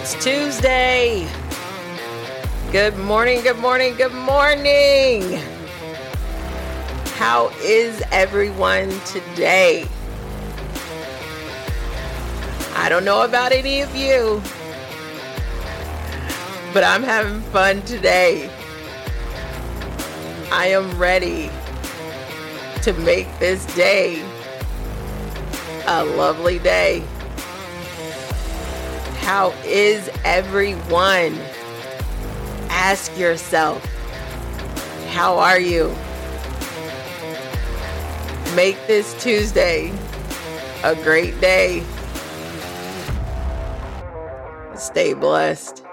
It's Tuesday. Good morning, good morning, good morning. How is everyone today? I don't know about any of you, but I'm having fun today. I am ready to make this day a lovely day. How is everyone? Ask yourself, how are you? Make this Tuesday a great day. Stay blessed.